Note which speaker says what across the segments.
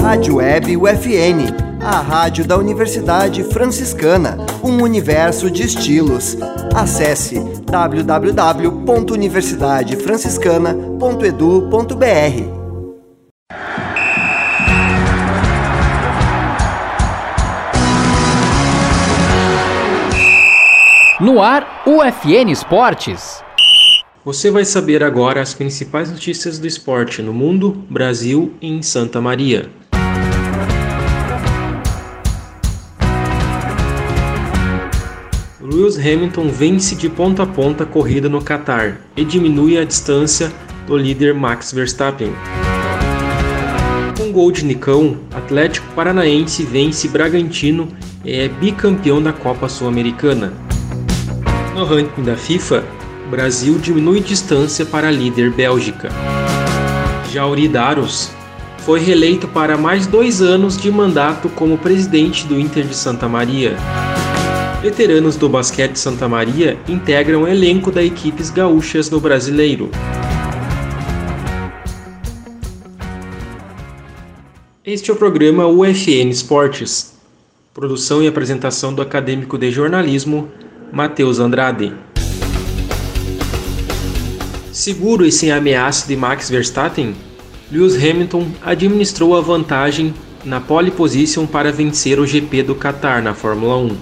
Speaker 1: Rádio Web UFN, a rádio da Universidade Franciscana, um universo de estilos. Acesse www.universidadefranciscana.edu.br.
Speaker 2: No ar, UFN Esportes.
Speaker 3: Você vai saber agora as principais notícias do esporte no mundo, Brasil e em Santa Maria. Lewis Hamilton vence de ponta a ponta a corrida no Qatar e diminui a distância do líder Max Verstappen. Com gol de Nicão, Atlético Paranaense vence Bragantino e é bicampeão da Copa Sul-Americana. No ranking da FIFA, Brasil diminui distância para líder Bélgica. Jauri Daros foi reeleito para mais dois anos de mandato como presidente do Inter de Santa Maria. Veteranos do basquete Santa Maria integram o elenco da equipes gaúchas no Brasileiro. Este é o programa UFN Esportes. Produção e apresentação do acadêmico de jornalismo Matheus Andrade. Seguro e sem ameaça de Max Verstappen, Lewis Hamilton administrou a vantagem na pole position para vencer o GP do Qatar na Fórmula 1,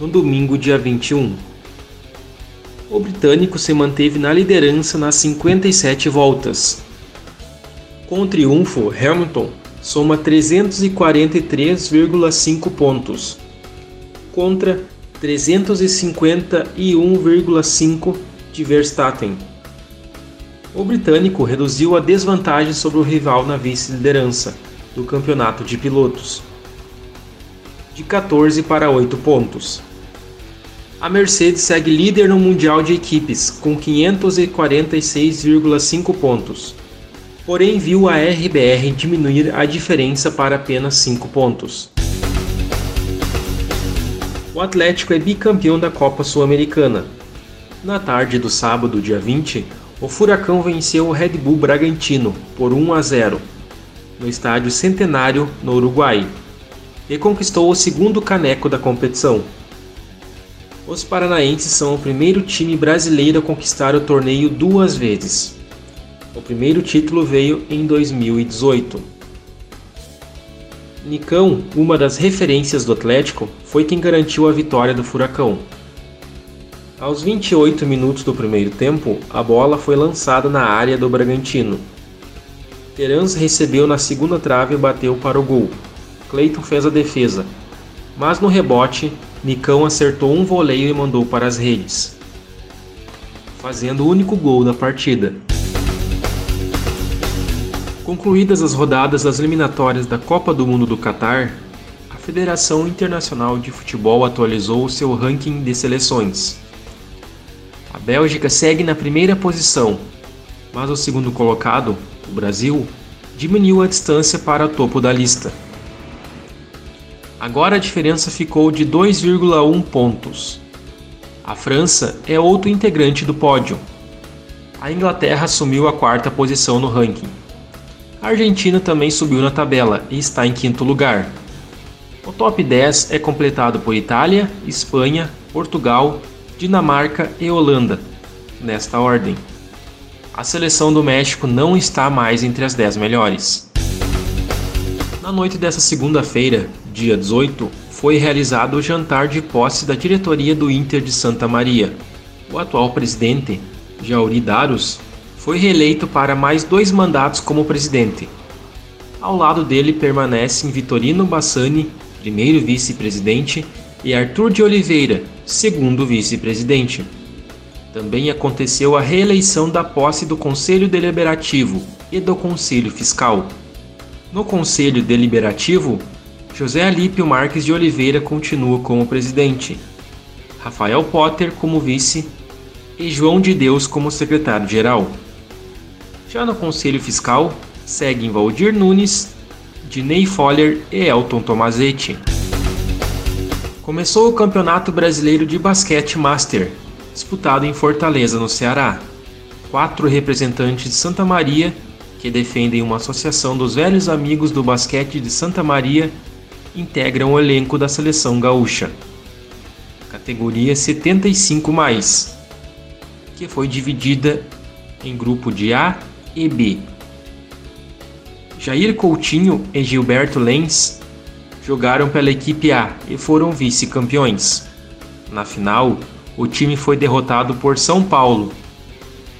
Speaker 3: no domingo, dia 21. O britânico se manteve na liderança nas 57 voltas. Com o triunfo, Hamilton soma 343,5 pontos, contra 351,5 de Verstappen. O britânico reduziu a desvantagem sobre o rival na vice-liderança do campeonato de pilotos, de 14 para 8 pontos. A Mercedes segue líder no Mundial de Equipes, com 546,5 pontos, porém viu a RBR diminuir a diferença para apenas 5 pontos. O Atlético é bicampeão da Copa Sul-Americana. Na tarde do sábado, dia 20, o Furacão venceu o Red Bull Bragantino por 1 a 0 no estádio Centenário, no Uruguai, e conquistou o segundo caneco da competição. Os paranaenses são o primeiro time brasileiro a conquistar o torneio duas vezes. O primeiro título veio em 2018. Nicão, uma das referências do Atlético, foi quem garantiu a vitória do Furacão. Aos 28 minutos do primeiro tempo, a bola foi lançada na área do Bragantino. Terans recebeu na segunda trave e bateu para o gol. Cleiton fez a defesa, mas no rebote, Nicão acertou um voleio e mandou para as redes, fazendo o único gol da partida. Concluídas as rodadas das eliminatórias da Copa do Mundo do Catar, a Federação Internacional de Futebol atualizou o seu ranking de seleções. A Bélgica segue na primeira posição, mas o segundo colocado, o Brasil, diminuiu a distância para o topo da lista. Agora a diferença ficou de 2,1 pontos. A França é outro integrante do pódio. A Inglaterra assumiu a quarta posição no ranking. A Argentina também subiu na tabela e está em quinto lugar. O top 10 é completado por Itália, Espanha, Portugal, Dinamarca e Holanda, nesta ordem. A seleção do México não está mais entre as 10 melhores. Na noite dessa segunda-feira, dia 18, foi realizado o jantar de posse da diretoria do Inter de Santa Maria. O atual presidente, Jauri Daros, foi reeleito para mais dois mandatos como presidente. Ao lado dele permanecem Vitorino Bassani, primeiro vice-presidente, e Arthur de Oliveira, segundo vice-presidente. Também aconteceu a reeleição da posse do Conselho Deliberativo e do Conselho Fiscal. No Conselho Deliberativo, José Alípio Marques de Oliveira continua como presidente, Rafael Potter como vice e João de Deus como secretário-geral. Já no Conselho Fiscal, seguem Valdir Nunes, Dinei Foller e Elton Tomazetti. Começou o Campeonato Brasileiro de Basquete Master, disputado em Fortaleza, no Ceará. Quatro representantes de Santa Maria que defendem uma associação dos velhos amigos do basquete de Santa Maria, integram o elenco da seleção gaúcha. Categoria 75 mais, que foi dividida em grupo de A e B. Jair Coutinho e Gilberto Lenz jogaram pela equipe A e foram vice-campeões. Na final, o time foi derrotado por São Paulo,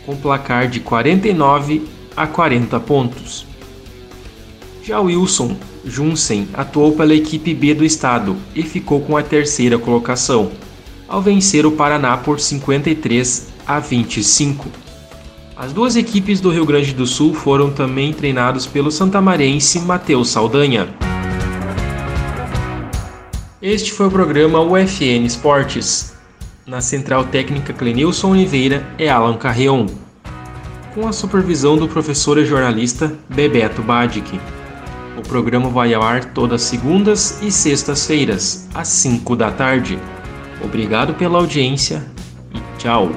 Speaker 3: com placar de 49 a 40 pontos. Já Wilson Junsen atuou pela equipe B do estado e ficou com a terceira colocação, ao vencer o Paraná por 53 a 25. As duas equipes do Rio Grande do Sul foram também treinados pelo santamarense Matheus Saldanha. Este foi o programa UFN Esportes. Na central técnica Clenilson Oliveira é Alan Carreon com a supervisão do professor e jornalista Bebeto Badic. O programa vai ao ar todas segundas e sextas-feiras, às 5 da tarde. Obrigado pela audiência e tchau!